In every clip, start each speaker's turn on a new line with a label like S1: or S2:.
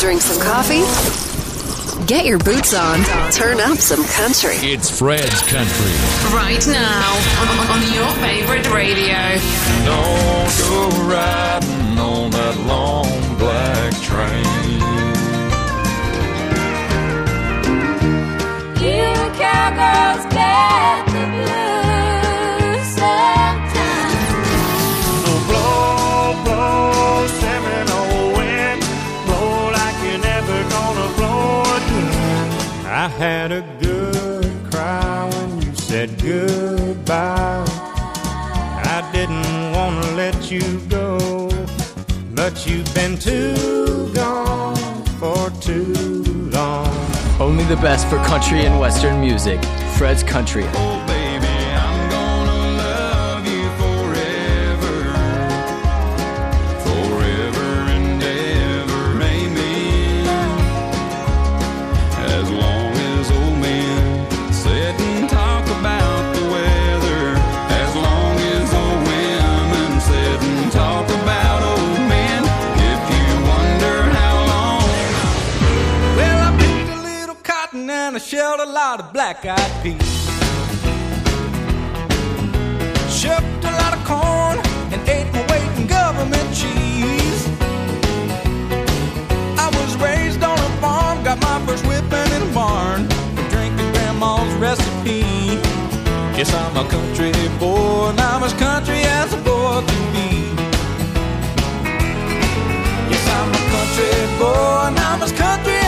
S1: Drink some coffee? Get your boots on. Turn up some country.
S2: It's Fred's Country.
S3: Right now on, on your favorite radio.
S4: Don't go riding on that long black train.
S5: You cowgirls get
S4: you go, but you've been too gone for too long.
S6: Only the best for country and western music. Fred's Country.
S4: Shelled a lot of black-eyed peas. Shucked a lot of corn and ate my weight in government cheese. I was raised on a farm, got my first whipping in a barn, from drinking grandma's recipe. Yes, I'm a country boy, and I'm as country as a boy can be. Yes, I'm a country boy, and I'm as country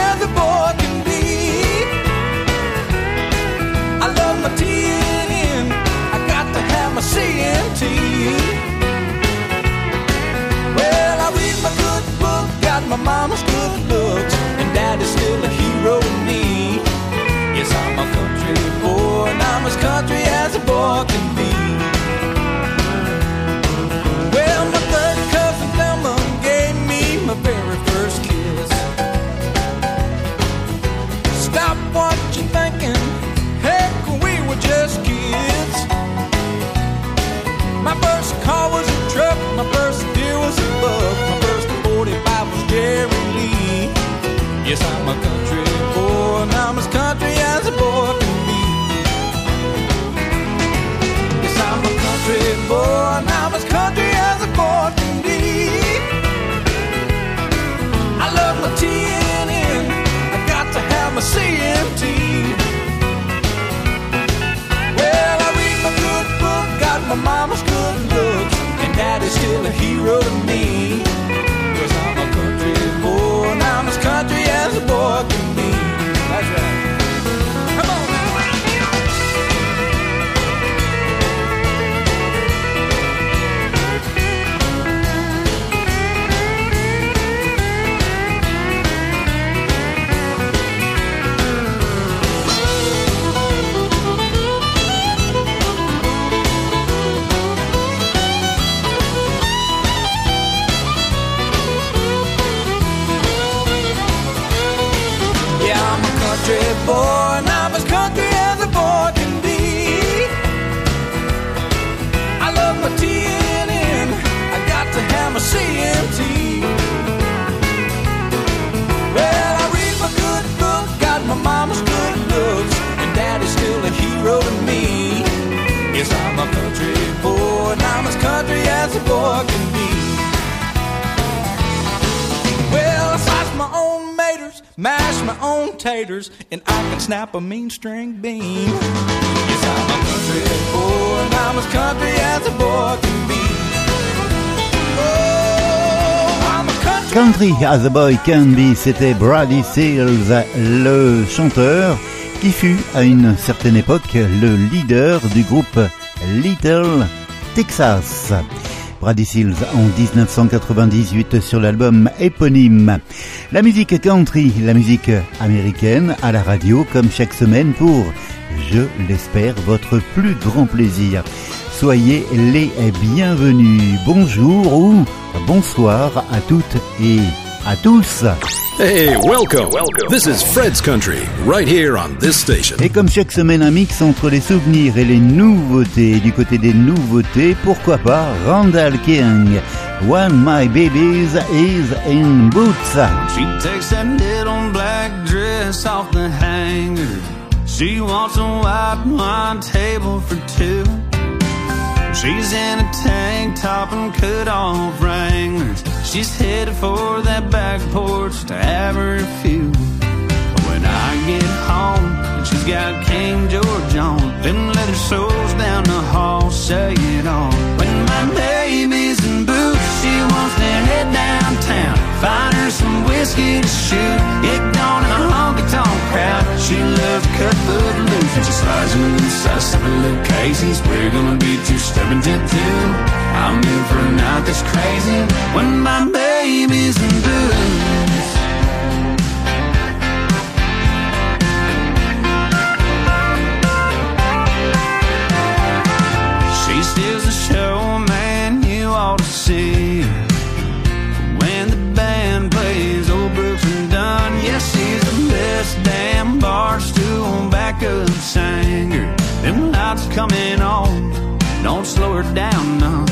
S4: Yes, I'm a country CMT. Well, I read my good book, got my mama's good looks, and daddy's still a hero to me. Cause I'm a country boy, and I'm as country and I can snap a mean string bean. Yes, I'm a country boy, and I'm as country as a boy can be. Oh, Country
S7: as a Boy Can Be, c'était Brady Seals, le chanteur qui fut à une certaine époque le leader du groupe Little Texas. Brady Seals en 1998 sur l'album éponyme. La musique country, la musique américaine à la radio comme chaque semaine pour, je l'espère, votre plus grand plaisir. Soyez les bienvenus. Bonjour ou bonsoir à toutes et à tous.
S2: Hey, welcome. Welcome. This is Fred's Country, right here on this station.
S7: Et comme chaque semaine, un mix entre les souvenirs et les nouveautés. Du côté des nouveautés, pourquoi pas Randall King. When My Babies is in Boots.
S4: She takes that little black dress off the hanger. She wants a white wine table for two. She's in a tank top and cut off wranglers. She's headed for that back porch to have her few. But when I get home and she's got King George on, them leather soles down the hall say it all. When my baby's little Casey's. We're gonna be two stepping to two. I'm in for a night that's crazy when my baby's in boots. Lights coming on, don't slow her down none.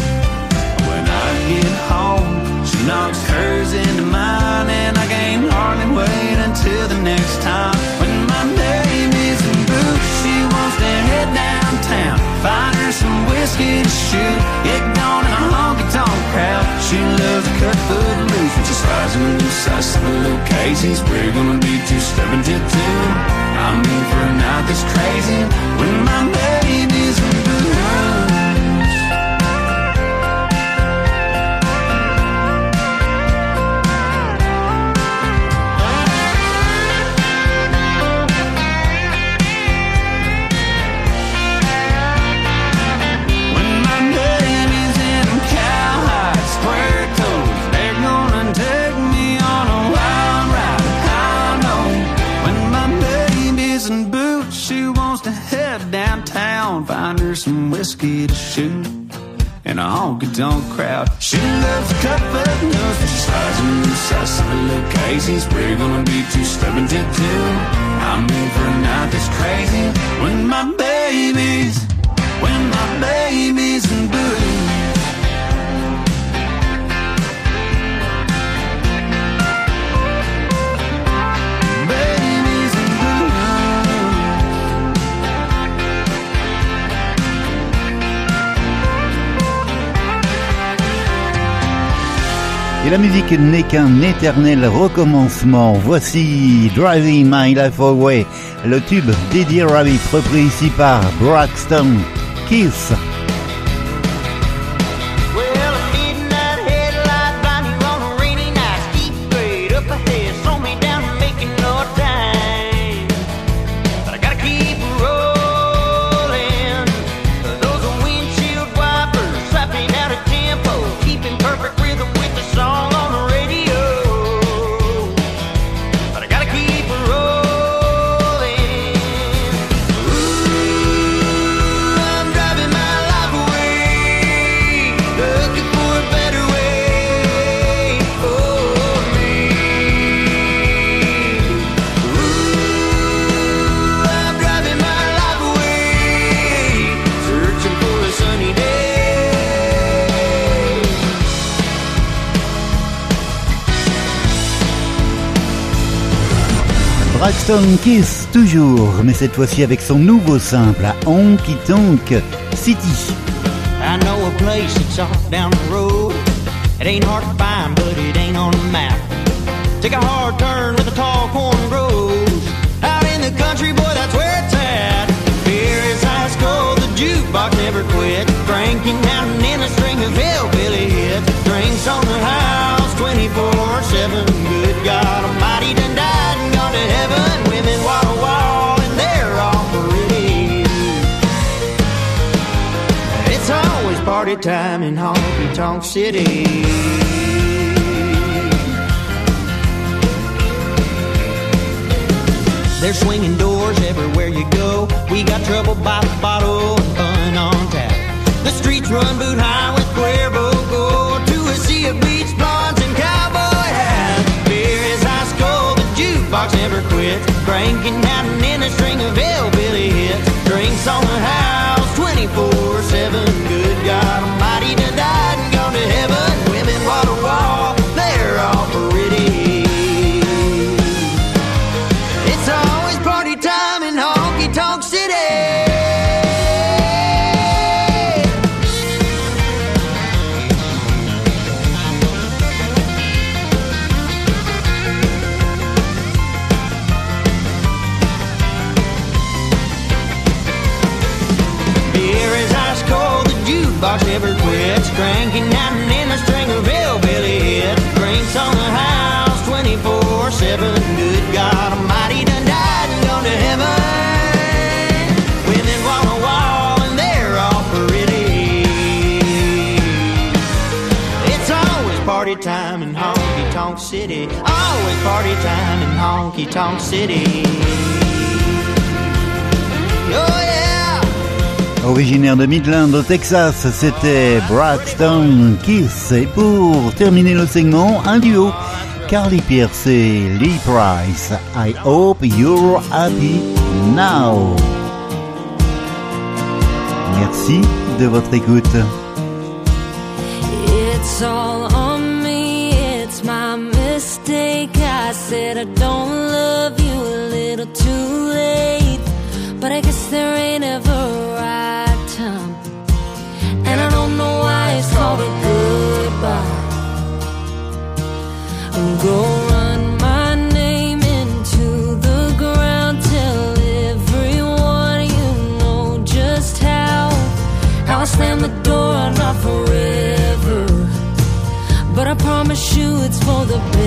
S4: When I get home, she knocks hers into mine, and I can't hardly wait until the next time. When my baby's in boots, she wants to head downtown, find her some whiskey to shoot, get gone in a honky tonk crowd. She loves to cut foot loose, and she slides in the size of a little Casey's. We're gonna be two stepping to two. I'm in for night crazy when my in boots. Whiskey to shoot. In a honky tonk crowd, she loves to cut foot nose, but she slides in the size of a Casey's. We're gonna be two stepping to two. I'm in for a night that's crazy. When my baby's when my baby's in boots.
S7: La musique n'est qu'un éternel recommencement. Voici Driving My Life Away, le tube d'Eddie Rabbit repris ici par Braxton Kiss. Braxton Kiss toujours, mais cette fois-ci avec son nouveau simple à Honky Tonk City.
S8: I know a place that's off down the road. It ain't hard to find, but it ain't on the map. Take a hard turn with the tall corn grows. Out in the country, boy, that's party time in Honky Tonk City. They're swinging doors everywhere you go. We got trouble by the bottle and fun on tap. The streets run boot high with Cuervo Gold to a sea of beach blondes and cowboy hats. Beer is high school, never quits. Cranking out an in string of hillbilly hits. Drinks on the house quits. Cranking out and in a string of hillbilly hits. Drinks on the house 24 7. Good God Almighty, done died and gone to heaven. Women wall to wall, and they're all pretty. It's always party time in Honky Tonk City. Always party time in Honky Tonk City.
S7: Originaire de Midland au Texas, c'était Braxton Kiss. Et pour terminer le segment, un duo. Carly Pierce et Lee Price. I hope you're happy now. Merci de votre écoute.
S9: It's all on me, it's my mistake. I said I don't love you a little too late. You it's for the better.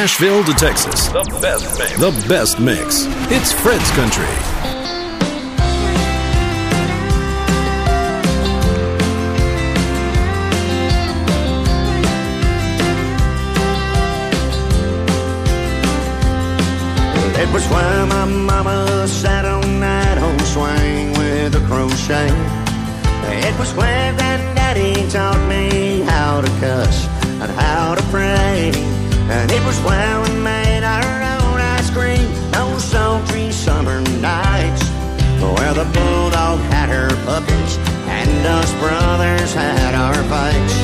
S2: Nashville to Texas, the best mix. The best mix. It's Fred's Country.
S8: It was where my mama sat on that old swing with a crochet. It was where granddaddy taught me how to cuss and how
S10: did and it was where we made our own ice cream. Those sultry summer nights. Where the bulldog had her puppies And us brothers had our fights.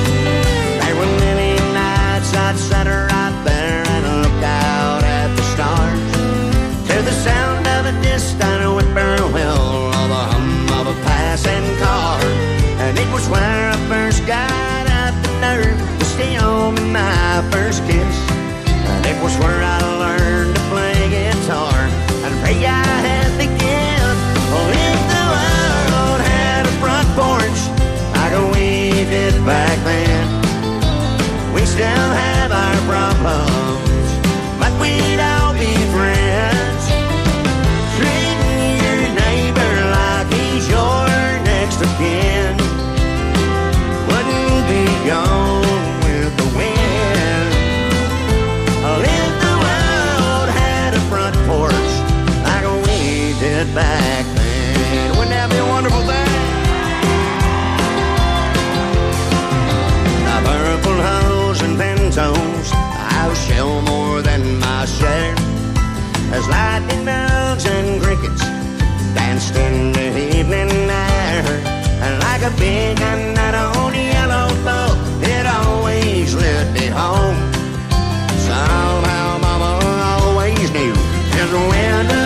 S10: There were many nights I'd sat right there And look out at the stars. To the sound of a distant whippoorwill Or the hum of a passing car. And it was where I first got up the nerve To steal my first kiss was where I learned to play guitar and play As lightning bugs and crickets danced in the evening air, and like a big and that old yellow boat, it always lit me home. Somehow Mama always knew just when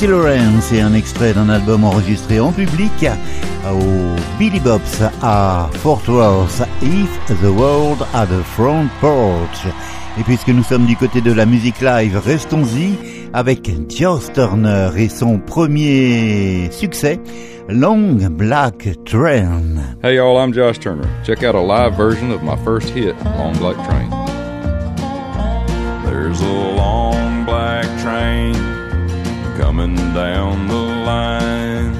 S7: Tracy Lawrence est un extrait d'un album enregistré en public au Billy Bob's à Fort Worth, If the World Had a Front Porch. Et puisque nous sommes du côté de la musique live, restons-y avec Joss Turner et son premier succès, Long Black Train.
S6: Hey y'all, I'm Josh Turner. Check out a live version of my first hit, Long Black Train. There's a long black train coming down the line,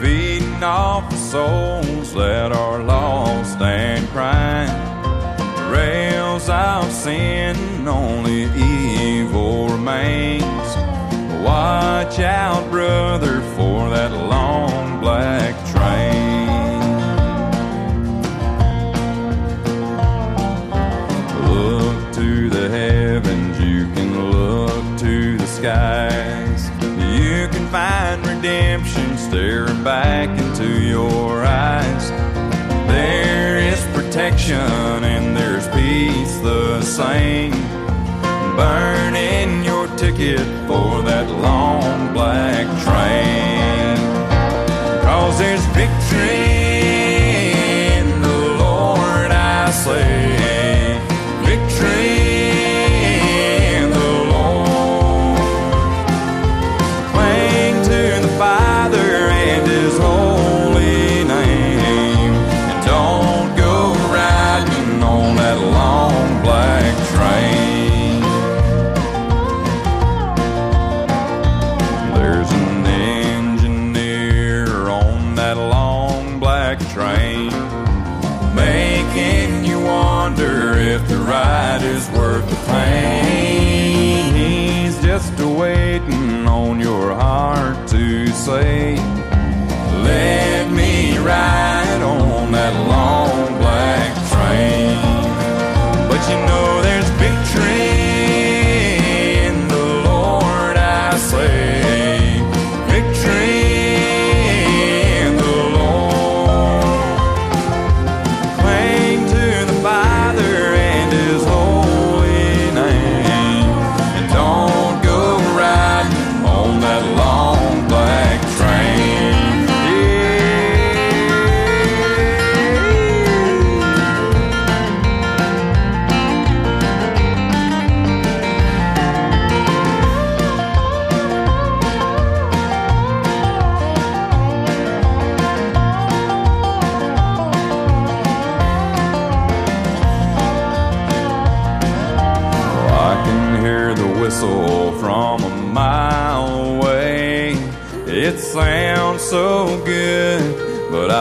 S6: feeding off the souls that are lost and crying. Rails of sin, only evil remains. Watch out, brother, for that long staring back into your eyes. There is protection and there's peace the same. Burning your ticket for that long black train. Cause there's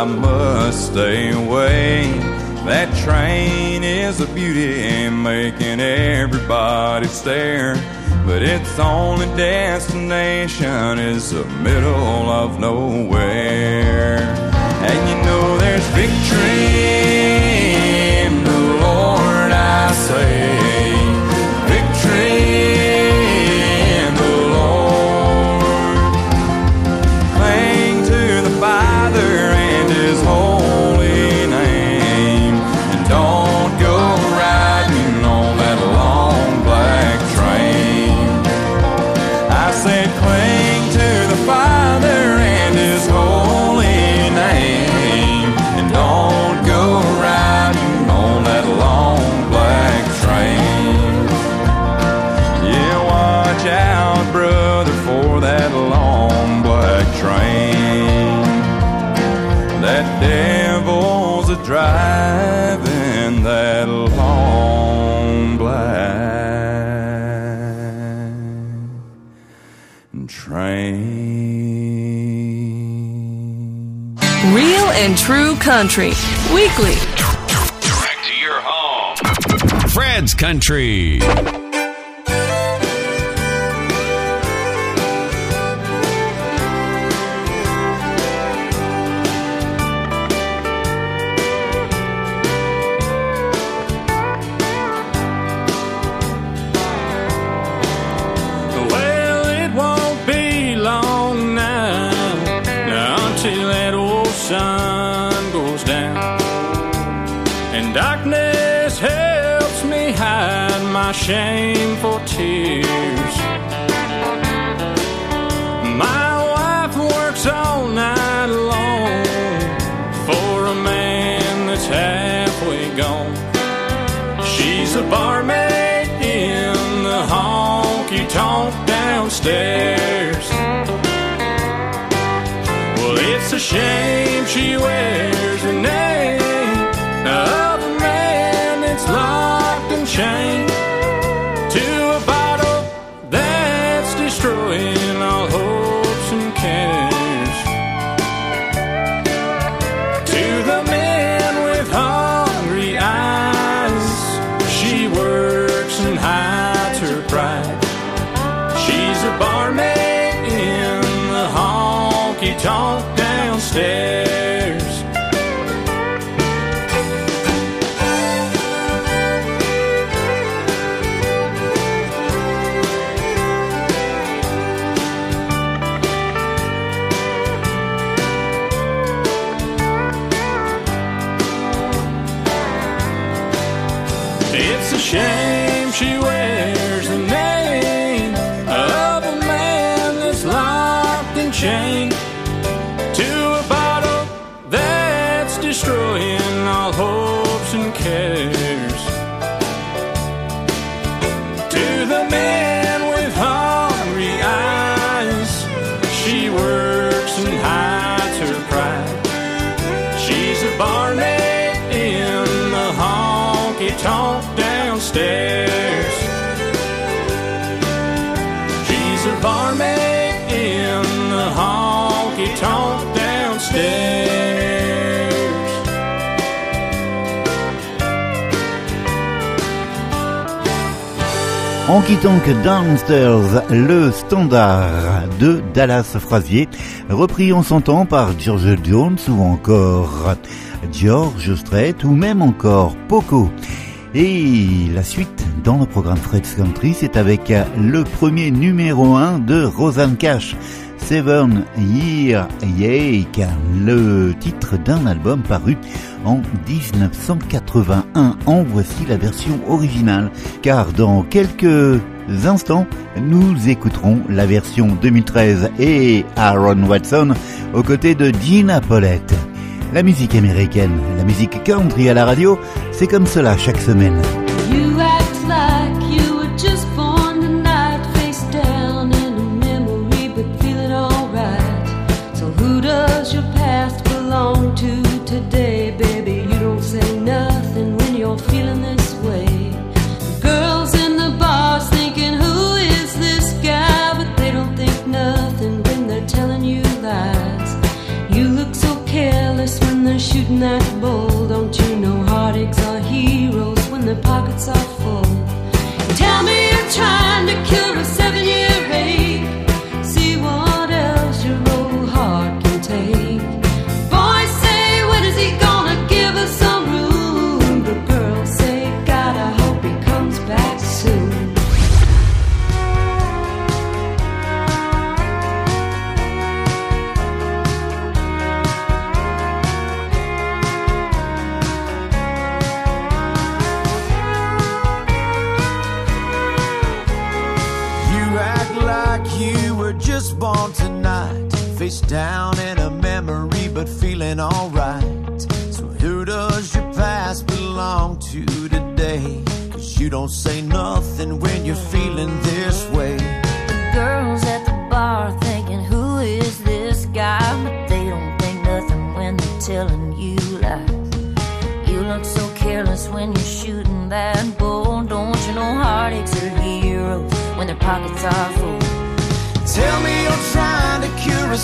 S6: must stay away. That train is a beauty, making everybody stare. But its only destination is the middle of nowhere. And you know there's victory in the Lord, I say. Devil's a driving that long black train.
S3: Real and true country. Weekly.
S2: Direct to your home. Fred's Country.
S11: Shameful tears. My wife works all night long for a man that's halfway gone. She's a barmaid in the honky tonk downstairs. Well, it's a shame she wears and Honky Tonk Downstairs,
S7: le standard de Dallas Frasier, repris en son temps par George Jones ou encore George Strait ou même encore Poco. Et la suite dans le programme Fred's Country, c'est avec le premier numéro 1 de Rosanne Cash, Seven Year Yake, le titre d'un album paru en 1981. En voici la version originale, car dans quelques instants, nous écouterons la version 2013 et Aaron Watson aux côtés de Gina Paulette. La musique américaine, la musique country à la radio, c'est comme cela chaque semaine.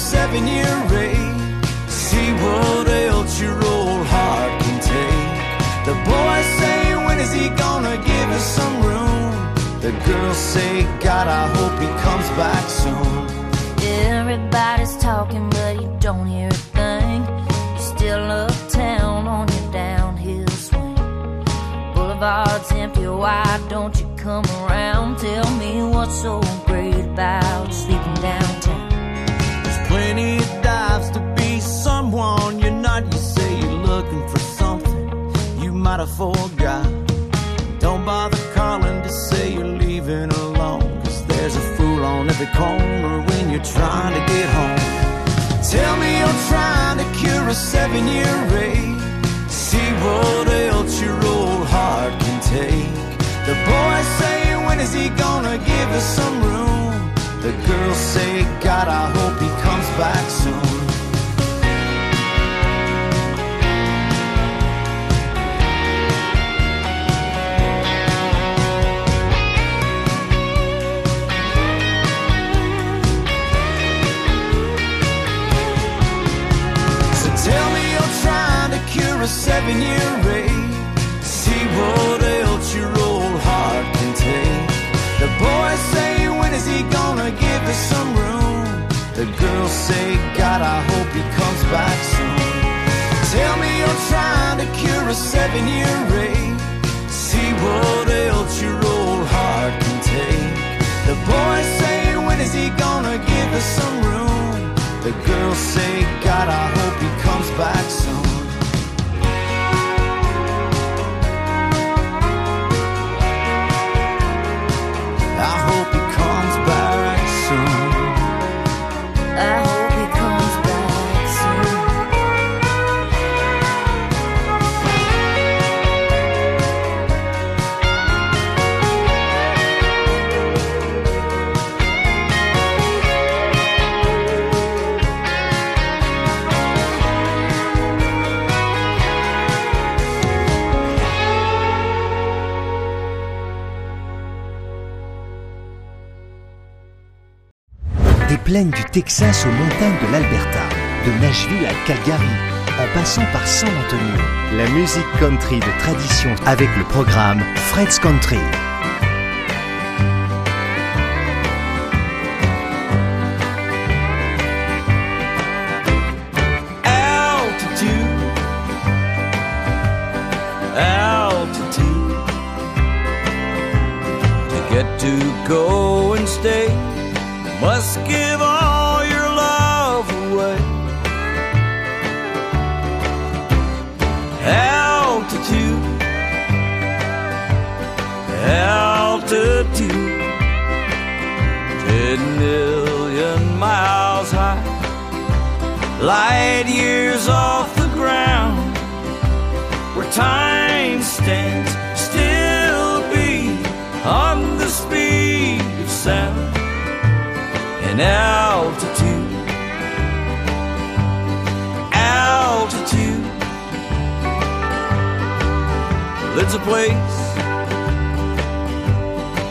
S12: Seven year ache. See what else your old heart can take. The boys say, when is he gonna give us some room? The girls say, God, I hope he comes back soon.
S9: Everybody's talking, but you don't hear a thing. You're still uptown on your downhill swing. Boulevard's empty, why don't you come around? Tell me what's so great about sleeping downtown.
S12: Plenty of dives to be someone you're not. You say you're looking for something you might have forgot. Don't bother calling to say you're leaving alone. Cause there's a fool on every corner when you're trying to get home. Tell me you're trying to cure a seven year ache. See what else your old heart can take. The boys say, when is he gonna give us some room? The girls say, God, I hope give us some room? The girls say, God, I hope he comes back soon. Tell me you're trying to cure a seven year ache. See what else your old heart can take. The boys say, when is he gonna give us some room? The girls say, God, I hope he comes back soon.
S13: Plaines du Texas aux montagnes de l'Alberta, de Nashville à Calgary, en passant par San Antonio, la musique country de tradition avec le programme Fred's Country.
S12: Light years off the ground where time stands still be on the speed of sound and altitude. Altitude. It's a place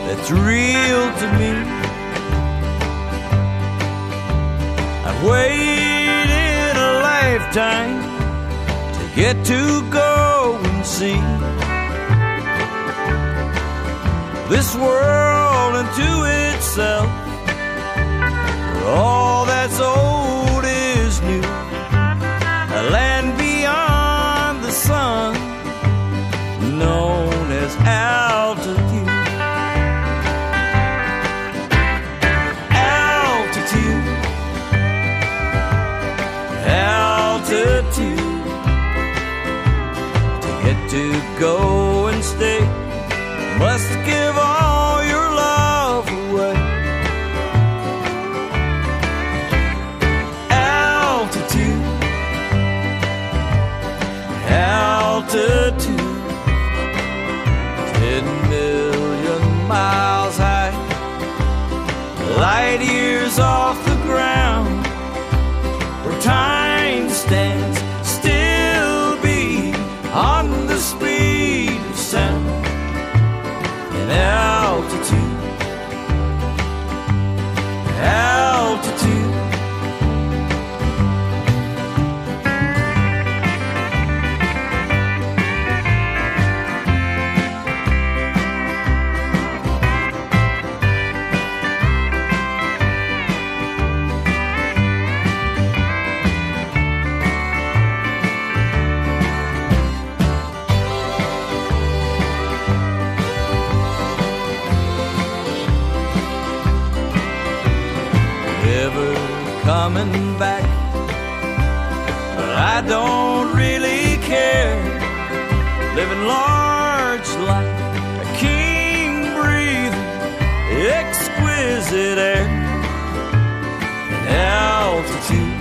S12: that's real to me. I've waited lifetime to get to go and see this world into itself, all that's old must give all
S8: altitude,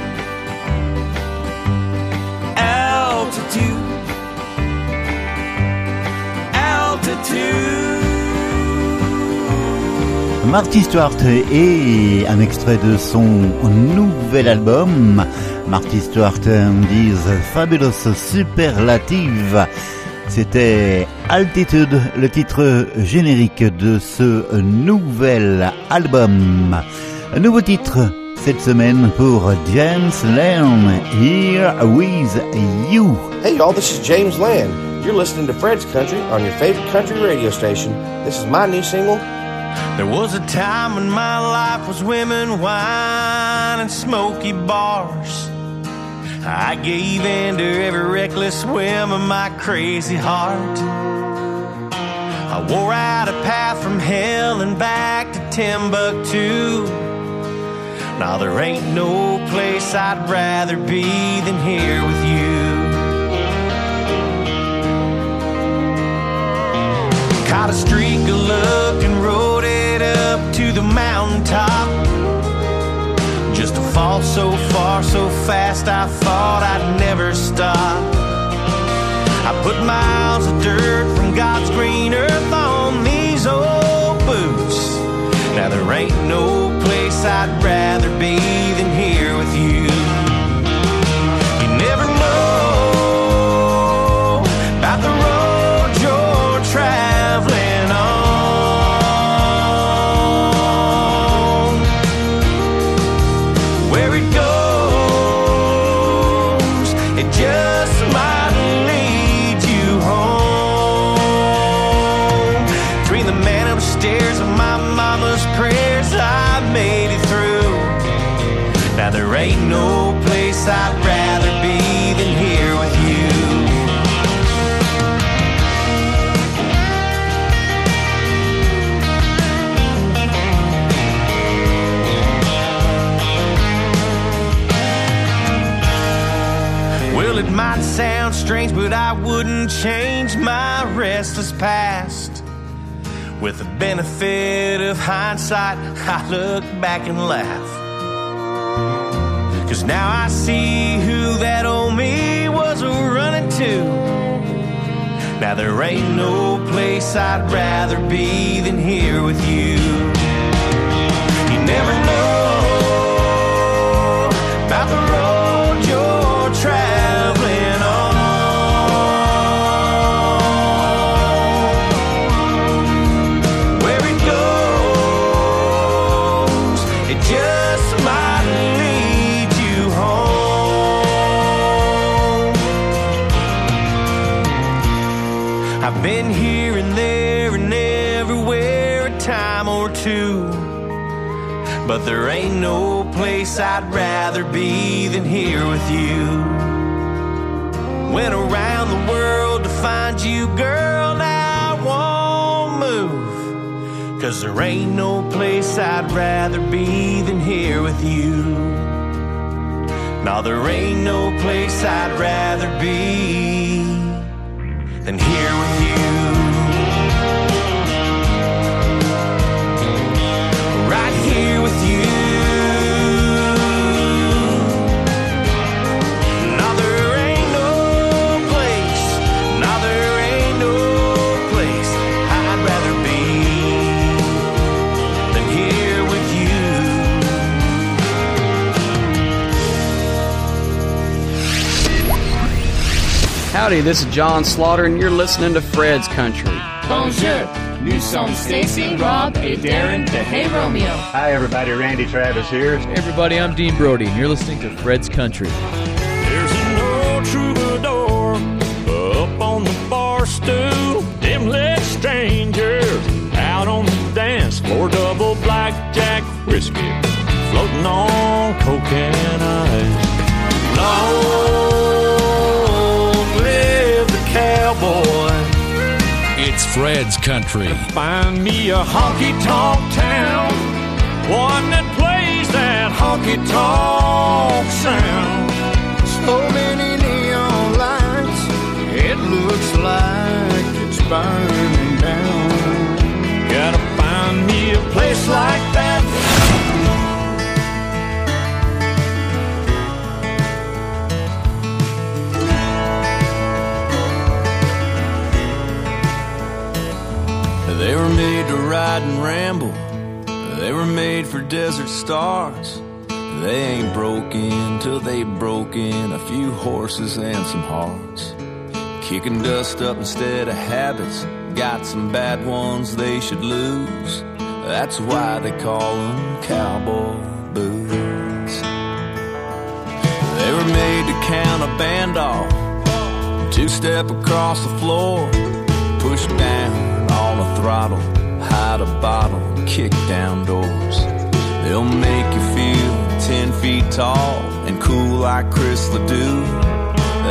S8: altitude, altitude.
S7: Marty Stewart et un extrait de son nouvel album. Marty Stewart and his Fabulous Superlative. C'était Altitude, le titre générique de ce nouvel album. Un nouveau titre cette semaine pour James Lane, Here With You.
S14: Hey y'all, this is James Land. You're listening to Fred's Country on your favorite country radio station. This is my new single.
S8: There was a time when my life was women, wine, and smoky bars. I gave in to every reckless whim of my crazy heart. I wore out a path from hell and back to Timbuktu. Now there ain't no place I'd rather be than here with you. Caught a streak of luck and rode it up to the mountaintop. Just to fall so far, so fast, I thought I'd never stop. I put miles of dirt from God's green earth on these old boots. Now there ain't no place I'd rather be it might sound strange, but I wouldn't change my restless past. With the benefit of hindsight, I look back and laugh. Cause now I see who that old me was running to. Now there ain't no place I'd rather be than here with you. You never know But there ain't no place I'd rather be than here with you. Went around the world to find you, girl, now I won't move. Cause there ain't no place I'd rather be than here with you. No, there ain't no place I'd rather be than here with you.
S15: Howdy, this is John Slaughter, and you're listening to Fred's Country.
S16: Bonjour. Nous sommes Stacy, Rob, et Darren de Hey Romeo.
S17: Hi, everybody. Randy Travis here.
S18: Hey, everybody. I'm Dean Brody, and you're listening to Fred's Country.
S5: There's an old troubadour up on the bar stool. Them leg strangers out on the dance floor. Double blackjack whiskey floating on cocaine ice. Long live the cowboy.
S2: It's Fred's Country.
S5: Find me a honky tonk town, one that plays that honky tonk sound. So many neon lights, it looks like it's burning down. Gotta find me a place like that.
S4: They were made to ride and ramble. They were made for desert stars. They ain't broken till they broken a few horses and some hearts. Kicking dust up instead of habits. Got some bad ones they should lose. That's why they call them cowboy boots. They were made to count a band off. Two step across the floor. Push down the throttle. Hide a bottle. Kick down doors. They'll make you feel ten feet tall and cool like Chris Ledoux.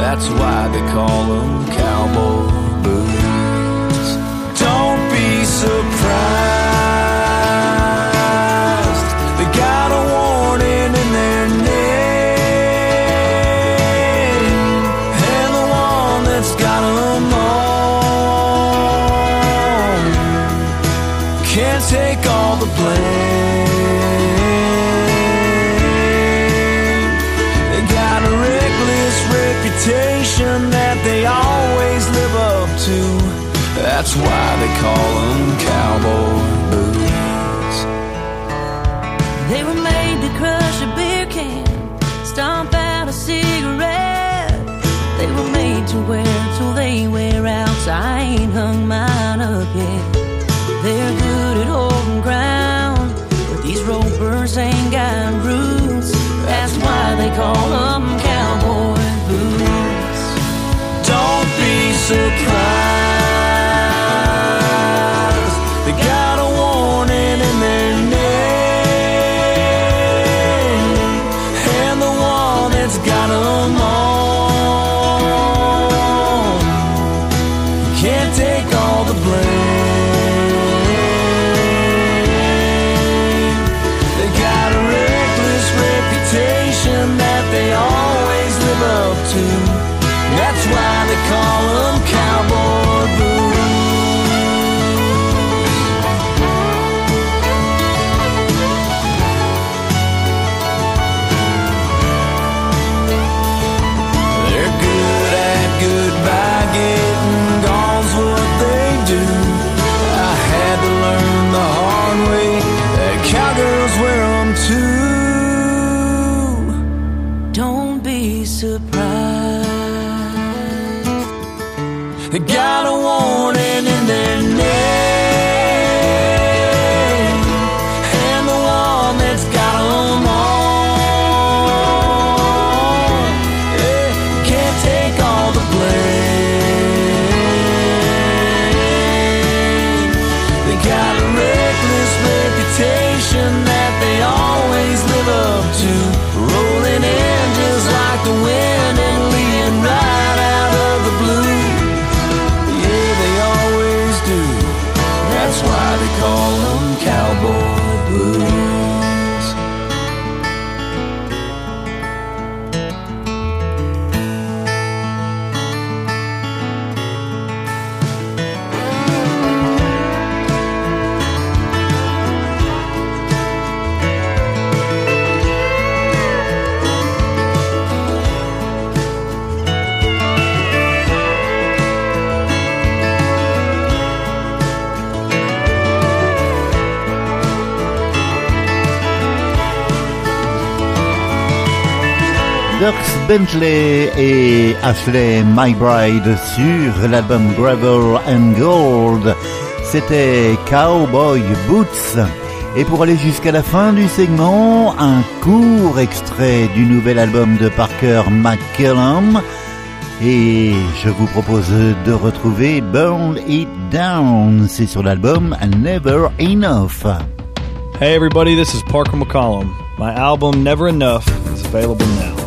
S4: That's why they call them cowboy boots. Don't be surprised. Why they call them cowboy boots.
S9: They were made to crush a beer can, stomp out a cigarette. They were made to wear till they wear out. So I ain't hung mine up yet. They're good at holding ground, but these ropers ain't got roots. That's why they call
S4: surprised. They
S7: Bentley et Ashley MyBride sur l'album Gravel and Gold. C'était Cowboy Boots. Et pour aller jusqu'à la fin du segment, un court extrait du nouvel album de Parker McCallum. Et je vous propose de retrouver Burn It Down. C'est sur l'album Never Enough.
S19: Hey everybody, this is Parker McCollum. My album Never Enough is available now.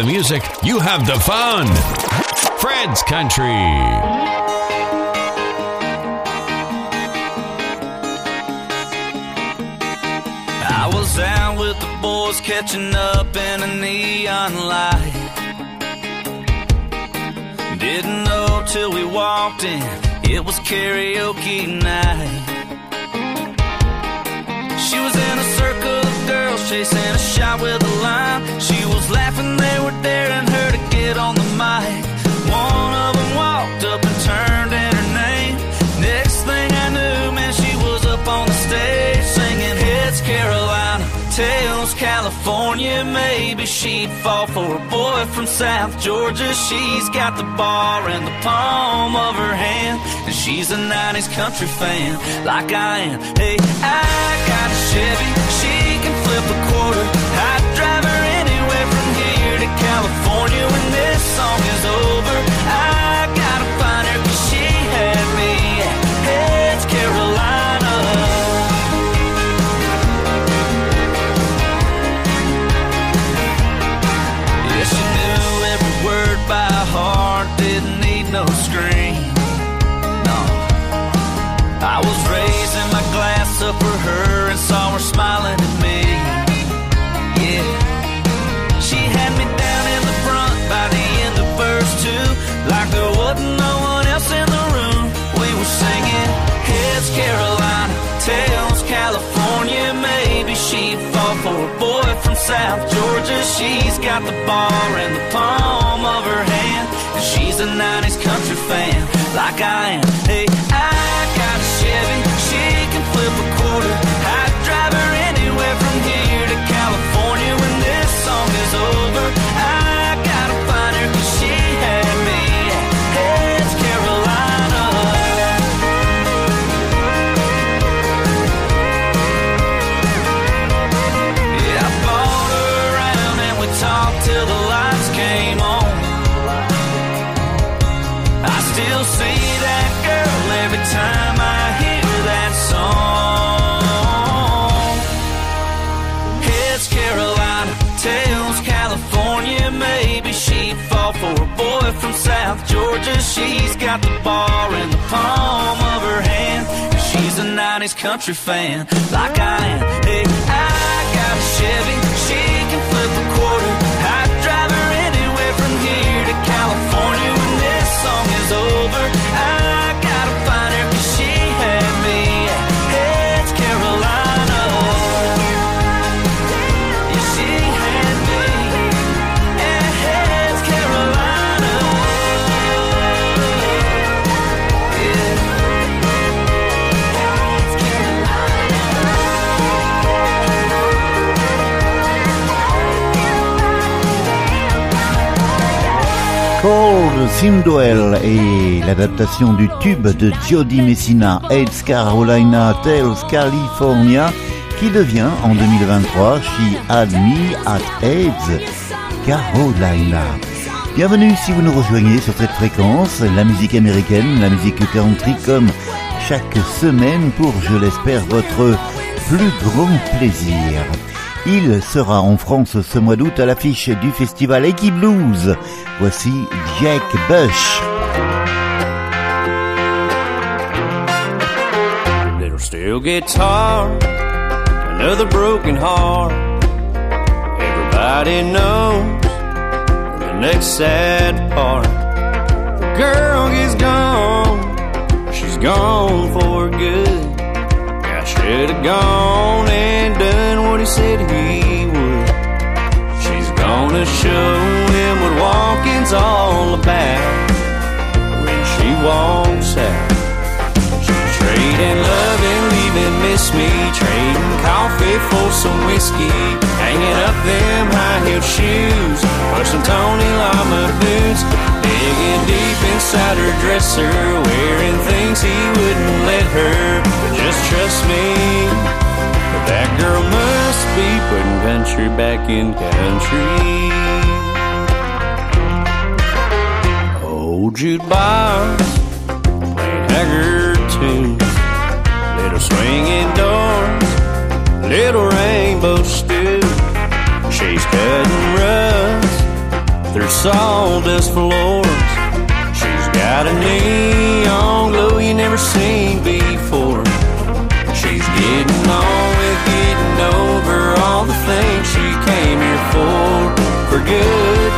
S20: The
S2: music, you have the fun. Fred's Country.
S4: I was out with the boys catching up in a neon light. Didn't know till we walked in, it was karaoke night. She was in a circle chasing a shot with a line. She was laughing, they were daring her to get on the mic. One of them walked up and turned in her name. Next thing I knew, man, she was up on the stage singing Heads Carolina, Tails California. Maybe she'd fall for a boy from South Georgia. She's got the bar in the palm of her hand, and she's a 90s country fan like I am. Hey, I got a she flip a quarter. I'd drive her anywhere from here to California when this song is over. I gotta find her 'cause she had me Heads Carolina. Yeah, she knew every word by heart, didn't need no screen. No, I was raising my glass up for her and saw her smiling Carolina, California. Maybe she'd fall for a boy from South Georgia. She's got the bar in the palm of her hand, and she's a 90s country fan like I am. Hey, I got a Chevy, she can flip a quarter. I'd drive her anywhere from here to California when this song is over. I 90s country fan, like I am. Hey, I got a Chevy, she can flip a quarter. I'd drive her anywhere from here to California when this song
S7: Cold Simduel et l'adaptation du tube de Jody Messina, AIDS Carolina Tales California, qui devient en 2023 She Had Me AIDS Carolina. Bienvenue si vous nous rejoignez sur cette fréquence, la musique américaine, la musique country comme chaque semaine pour, je l'espère, votre plus grand plaisir. Il sera en France ce mois d'août à l'affiche du festival Eki Blues. Voici Jack Bush.
S4: Little steel guitar, another broken heart. Everybody knows the next sad part. The girl is gone, she's gone for good. Should have gone and done what he said he would. She's gonna show him what walking's all about when she walks out. She's trading love and leaving miss me, trading coffee for some whiskey, hanging up them high heel shoes for some Tony Lama boots, digging deep inside her dresser, wearing things he wouldn't let her. But just trust me, that girl must be putting country back in country. Old jukebox, playing Haggard tunes, little swinging doors, little rainbow stew. She's cutting rust through sawdust floors. She's got a neon glow you never seen before. She's getting on with getting over all the things she came here for, for good.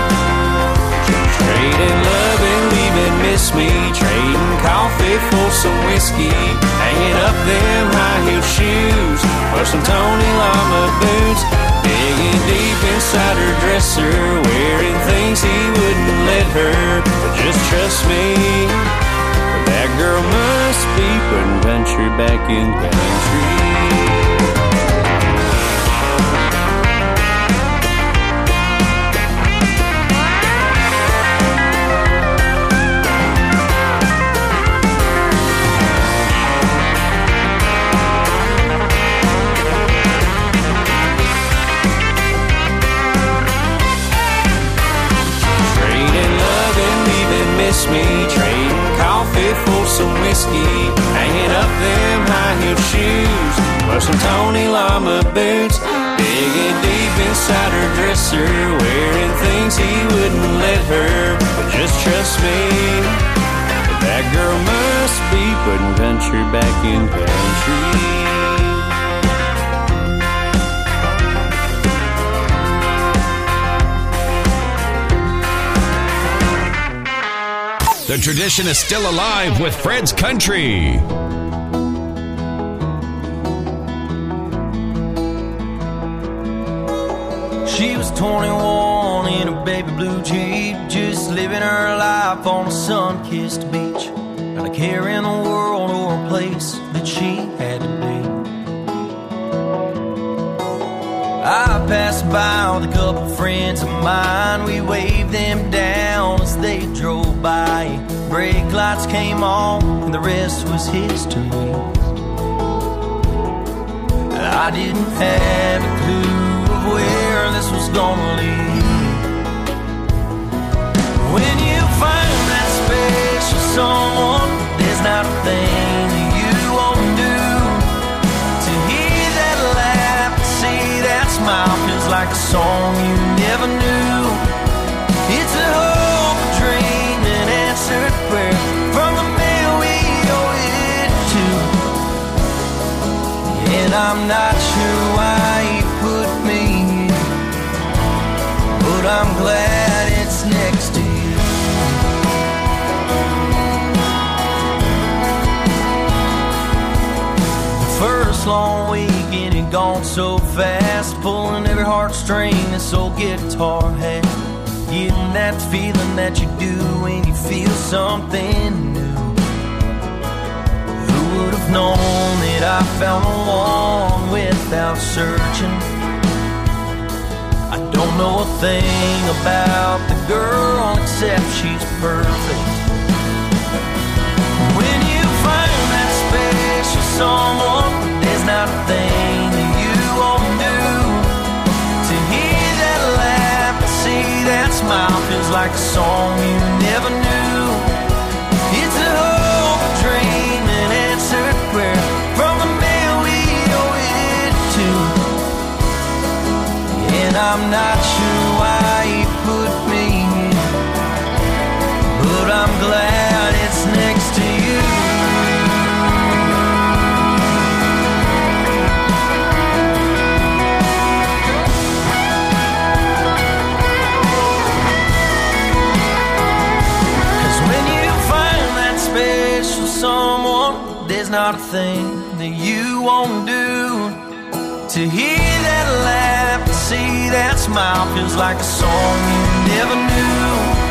S4: She's trading love and leaving miss me, trading coffee for some whiskey, hanging up them high heel shoes for some Tony Lama boots, digging deep inside her dresser, wearing things he wouldn't let her. But just trust me. That girl must be putting country back in country.
S2: Tradition is still alive with Fred's Country.
S8: She was 21 in a baby blue Jeep, just living her life on a sun kissed beach. Not a care in the world or a place that she had to be. I passed by with a couple friends of mine. We waved Lights came on, and the rest was history. I didn't have a clue of where this was gonna lead. When you find that special someone, there's not a thing that you won't do. To hear that laugh, to see that smile feels like a song you never knew. I'm not sure why you put me here, but I'm glad it's next to you. The first long weekend had gone so fast, pulling every heartstring this old guitar had. Getting that feeling that you do when you feel something have known that I found the one without searching? I don't know a thing about the girl except
S12: except she's perfect. When you find that special someone, there's not a thing that you won't do. To hear that laugh, to see that smile feels like a song you never knew. I'm not sure why he put me here, but I'm glad it's next to you. Cause when you find that special someone, there's not a thing that you won't do. To hear that laugh, to see that smile feels like a song you never knew.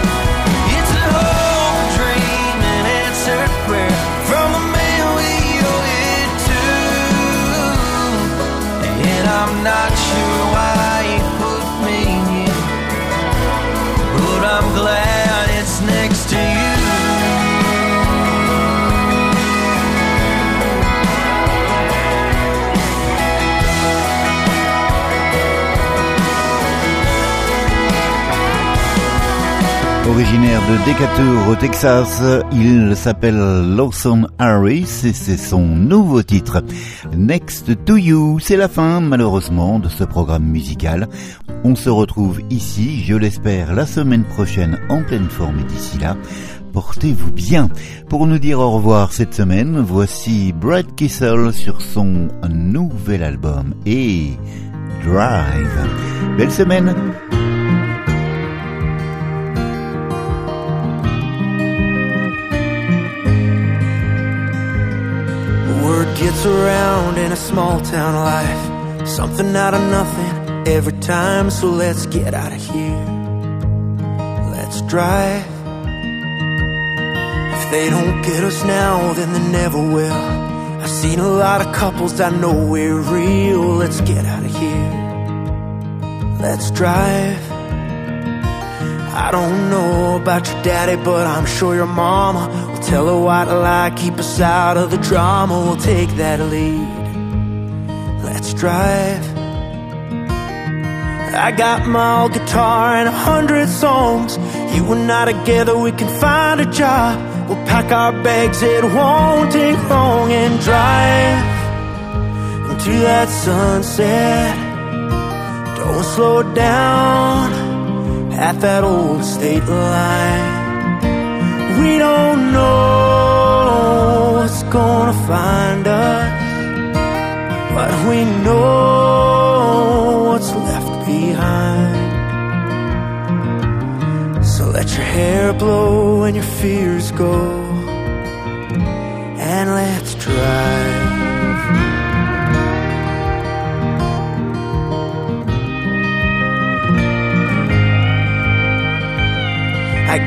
S7: Originaire de Decatur au Texas, il s'appelle Lawson Harris et c'est son nouveau titre. Next to You, c'est la fin malheureusement de ce programme musical. On se retrouve ici, je l'espère, la semaine prochaine en pleine forme et d'ici là, portez-vous bien. Pour nous dire au revoir cette semaine, voici Brad Kissel sur son nouvel album et Drive. Belle semaine
S12: gets around in a small town life. Something out of nothing every time, so let's get out of here. Let's drive. If they don't get us now, then they never will. I've seen a lot of couples I know we're real. Let's get out of here. Let's drive. I don't know about your daddy, but I'm sure your mama will tell a white lie, keep us out of the drama. We'll take that lead. Let's drive. I got my old guitar and a hundred songs. You and I together, we can find a job. We'll pack our bags, it won't take long, and drive into that sunset. Don't slow down at that old state line. We don't know what's gonna find us, but we know what's left behind. So let your hair blow and your fears go, and let's drive.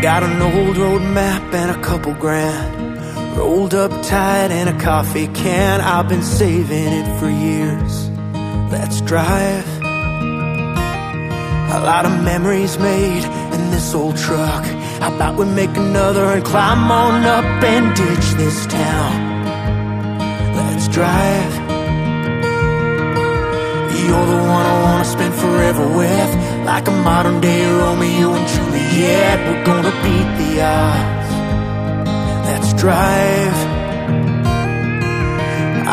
S12: Got an old road map and a couple grand. Rolled up tight in a coffee can. I've been saving it for years. Let's drive. A lot of memories made in this old truck. How about we make another and climb on up and ditch this town? Let's drive. You're the one I wanna spend forever with. Like a modern day Romeo and Juliet. We're gonna beat the odds. Let's drive.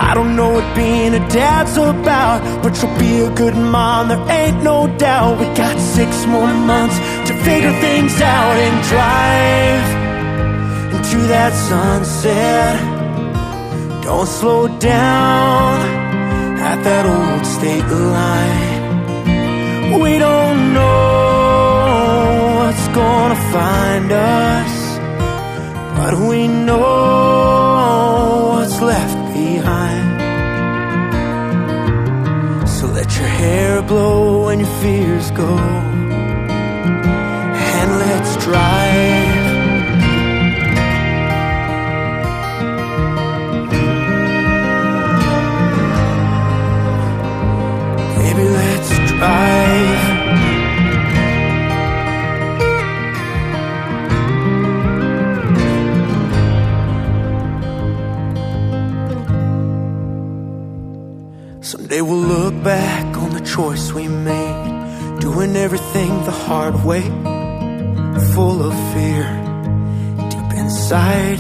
S12: I don't know what being a dad's about, but you'll be a good mom, there ain't no doubt. We got six more months to figure things out and drive into that sunset. Don't slow down at that old state line. We don't know what's gonna find us, but we know what's left behind. So let your hair blow and your fears go, and let's drive. Baby, let's drive. Choice we made, doing everything the hard way, full of fear deep inside.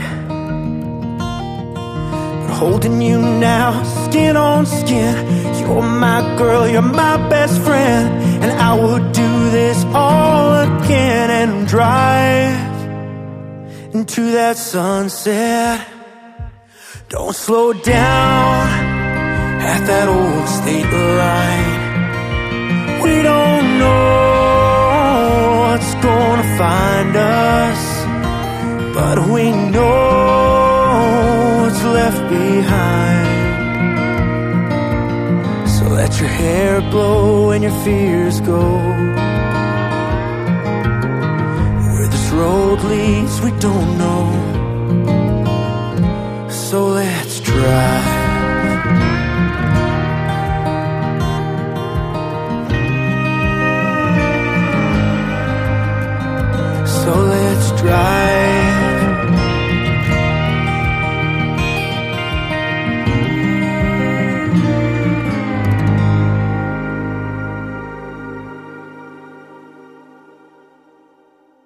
S12: But holding you now, skin on skin, you're my girl, you're my best friend, and I would do this all again and drive into that sunset. Don't slow down at that old state line. We don't know what's gonna find us, but we know what's left behind. So let your hair blow and your fears go. Where this road leads, we don't know. So let's drive. right